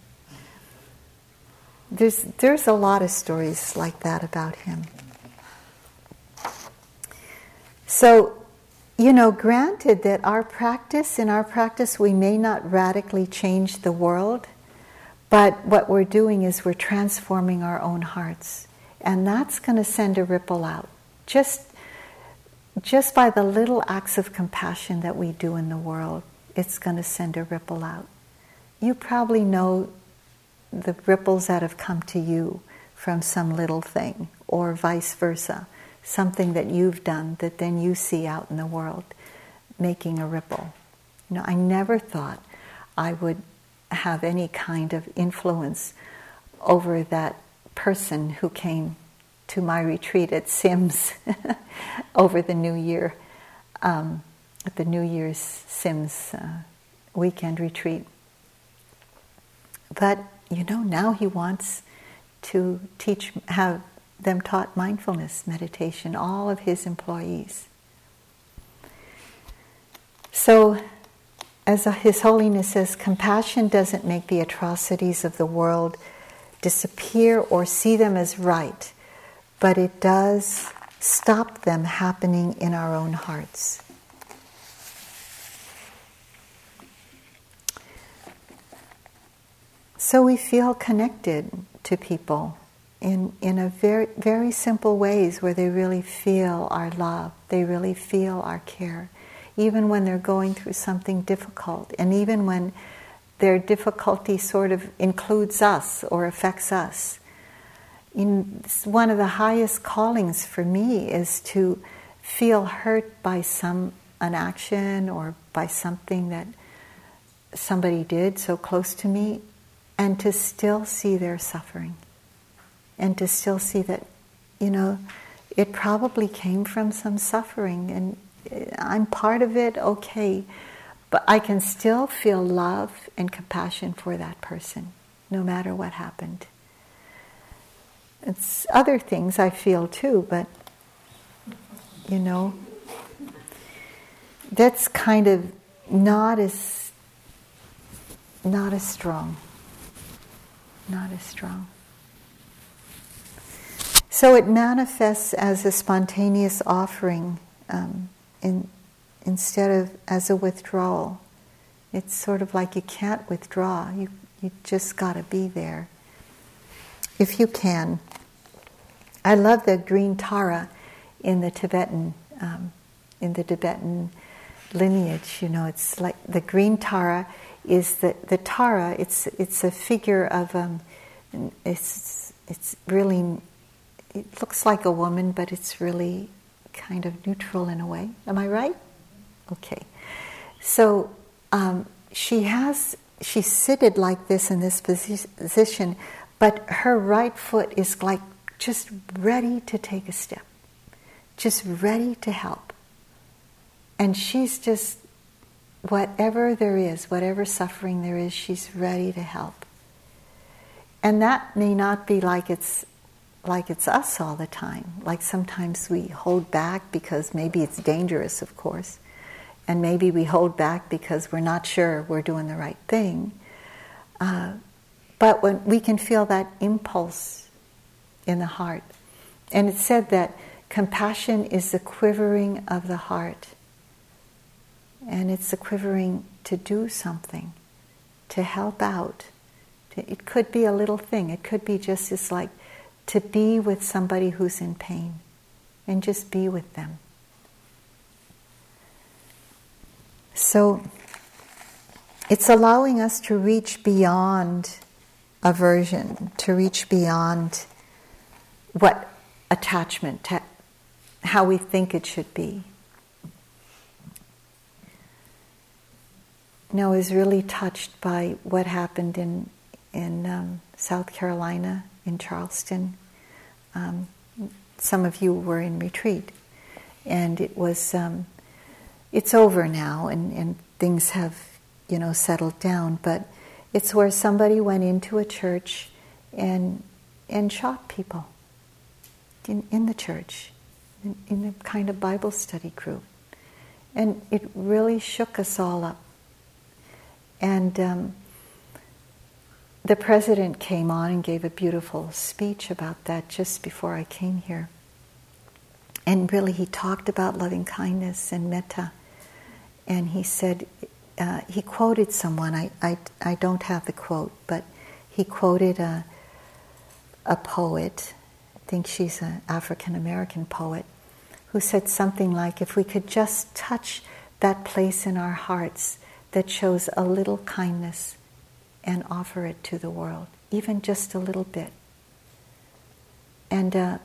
There's, there's a lot of stories like that about him. So, you know, granted that our practice, in our practice, we may not radically change the world, but what we're doing is we're transforming our own hearts. And that's going to send a ripple out. Just, just by the little acts of compassion that we do in the world, it's going to send a ripple out. You probably know the ripples that have come to you from some little thing, or vice versa, something that you've done that then you see out in the world making a ripple. You know, I never thought I would have any kind of influence over that person who came to my retreat at Sims over the New Year, um, at the New Year's Sims uh, weekend retreat. But you know, now he wants to teach, have them taught mindfulness meditation, all of his employees. So as His Holiness says, compassion doesn't make the atrocities of the world disappear or see them as right, but it does stop them happening in our own hearts. So we feel connected to people in, in a very, very simple ways where they really feel our love, they really feel our care even when they're going through something difficult, and even when their difficulty sort of includes us or affects us. In, one of the highest callings for me is to feel hurt by some an action or by something that somebody did so close to me, and to still see their suffering, and to still see that, you know, it probably came from some suffering, and eh, I'm part of it, okay. But I can still feel love and compassion for that person, no matter what happened. It's other things I feel too, but you know, that's kind of not as not as strong. Not as strong. So it manifests as a spontaneous offering. Um, in, instead of as a withdrawal. It's sort of like you can't withdraw, you, you just got to be there. If you can. I love the green Tara in the Tibetan, um, in the Tibetan lineage. You know, it's like the green Tara is the, the Tara, it's, it's a figure of, um, it's, it's really, it looks like a woman, but it's really kind of neutral in a way. Am I right? Okay. So um, she has, she's seated like this in this position, but her right foot is like just ready to take a step, just ready to help. And she's just, whatever there is, whatever suffering there is, she's ready to help. And that may not be like it's like it's us all the time. Like sometimes we hold back because maybe it's dangerous, of course, and maybe we hold back because we're not sure we're doing the right thing. Uh, but when we can feel that impulse in the heart, and it's said that compassion is the quivering of the heart. and it's the quivering to do something, to help out. It could be a little thing. It could be just as like to be with somebody who's in pain and just be with them. So it's allowing us to reach beyond aversion, to reach beyond what attachment, how we think it should be. Now, I was really touched by what happened in in um, South Carolina, in Charleston. Um, some of you were in retreat, and it was um, it's over now, and, and things have you know settled down. But it's where somebody went into a church and and shot people in, in the church, in, in a kind of Bible study group. And it really shook us all up. And um, the president came on and gave a beautiful speech about that just before I came here. And really, he talked about loving kindness and metta. And he said, uh, he quoted someone, I, I, I don't have the quote, but he quoted a, a poet I think she's an African American poet, who said something like, If we could just touch that place in our hearts that shows a little kindness and offer it to the world, even just a little bit. And, uh,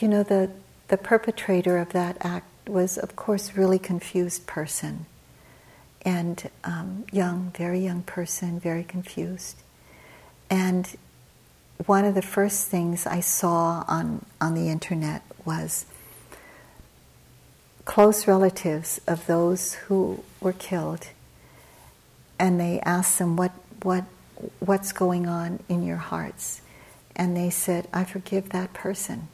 you know, the, the perpetrator of that act was, of course, really confused person and um, young, very young person, very confused. And one of the first things I saw on, on the internet was close relatives of those who were killed, and they asked them, what, what, What's going on in your hearts? And they said, I forgive that person.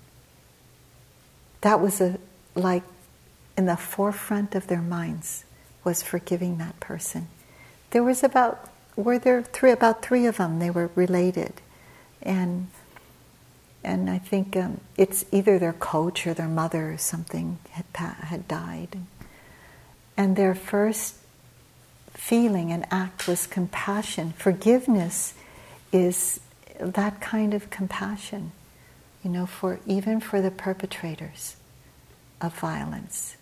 That was a, like in the forefront of their minds was forgiving that person. There was about, were there three, about three of them, they were related and and I think um, it's either their coach or their mother or something had had died, and their first feeling and act was compassion. Forgiveness is that kind of compassion, you know, for even for the perpetrators of violence.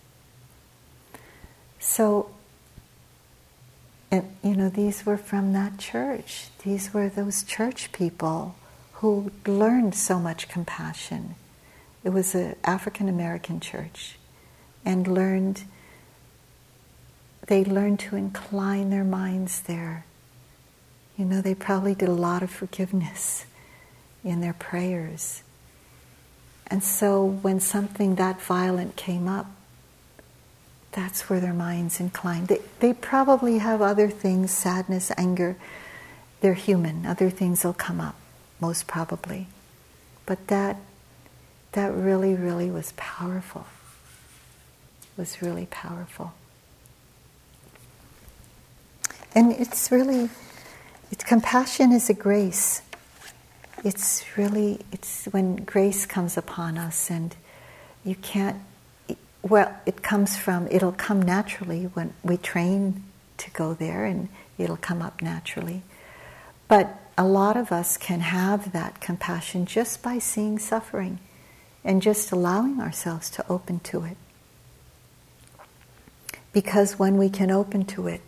So and you know these were from that church these were those church people who learned so much compassion. It was an African American church and learned, they learned to incline their minds there. You know, they probably did a lot of forgiveness in their prayers. And so when something that violent came up, that's where their minds inclined. They, they probably have other things, sadness, anger. They're human, other things will come up most probably. But that, that really, really was powerful. Was really powerful. And it's really, it's, compassion is a grace. It's really, it's when grace comes upon us and you can't, well, it comes from, it'll come naturally when we train to go there and it'll come up naturally. But a lot of us can have that compassion just by seeing suffering and just allowing ourselves to open to it. Because when we can open to it,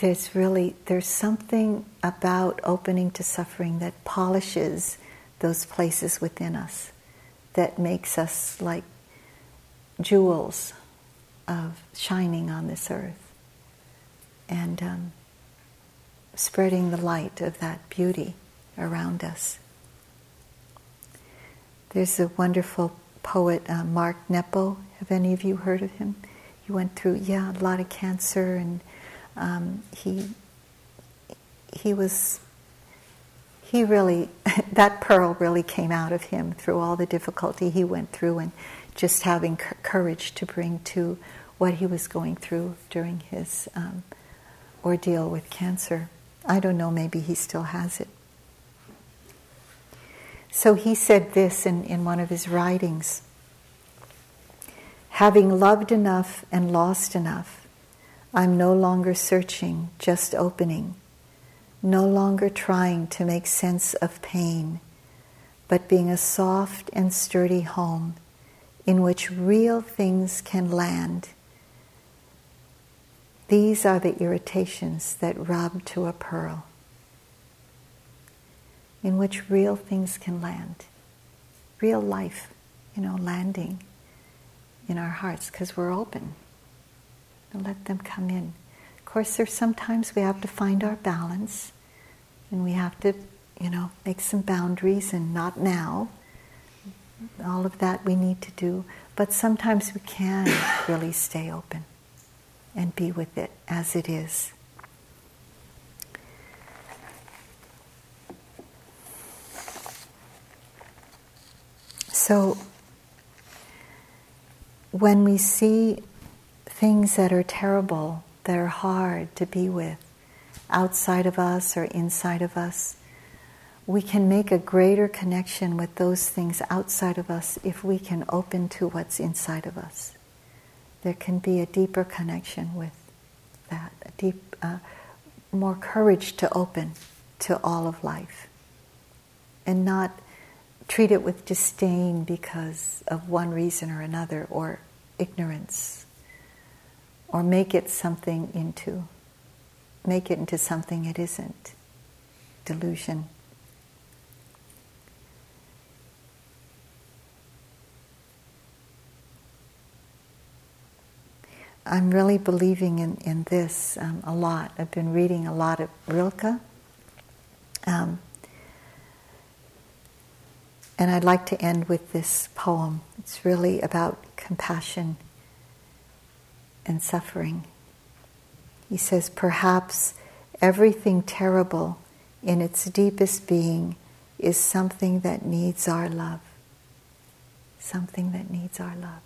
there's really there's something about opening to suffering that polishes those places within us that makes us like jewels of shining on this earth and um, spreading the light of that beauty around us. There's a wonderful poet, uh, Mark Nepo. Have any of you heard of him? He went through, yeah, a lot of cancer, and um, he he was he really that pearl really came out of him through all the difficulty he went through, and just having c- courage to bring to what he was going through during his um, ordeal with cancer. I don't know, maybe he still has it. So he said this in, in one of his writings Having loved enough and lost enough, I'm no longer searching, just opening, no longer trying to make sense of pain, but being a soft and sturdy home in which real things can land. These are the irritations that rub to a pearl, in which real things can land, real life, you know, landing in our hearts because we're open and let them come in. Of course, there's sometimes we have to find our balance and we have to, you know, make some boundaries and not now. All of that we need to do, but sometimes we can really stay open and be with it as it is. So, when we see things that are terrible, that are hard to be with, outside of us or inside of us, we can make a greater connection with those things outside of us if we can open to what's inside of us. There can be a deeper connection with that, a deep, uh, more courage to open to all of life, and not treat it with disdain because of one reason or another, or ignorance or make it something into, make it into something it isn't. Delusion. I'm really believing in, in this um, a lot. I've been reading a lot of Rilke. Um, and I'd like to end with this poem. It's really about compassion and suffering. He says, perhaps everything terrible in its deepest being is something that needs our love. Something that needs our love.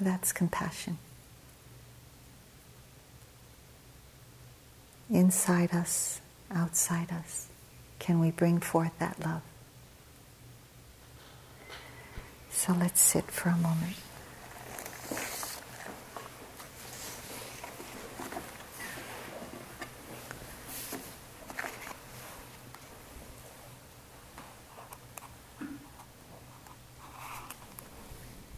That's compassion. Inside us, outside us, can we bring forth that love? So let's sit for a moment.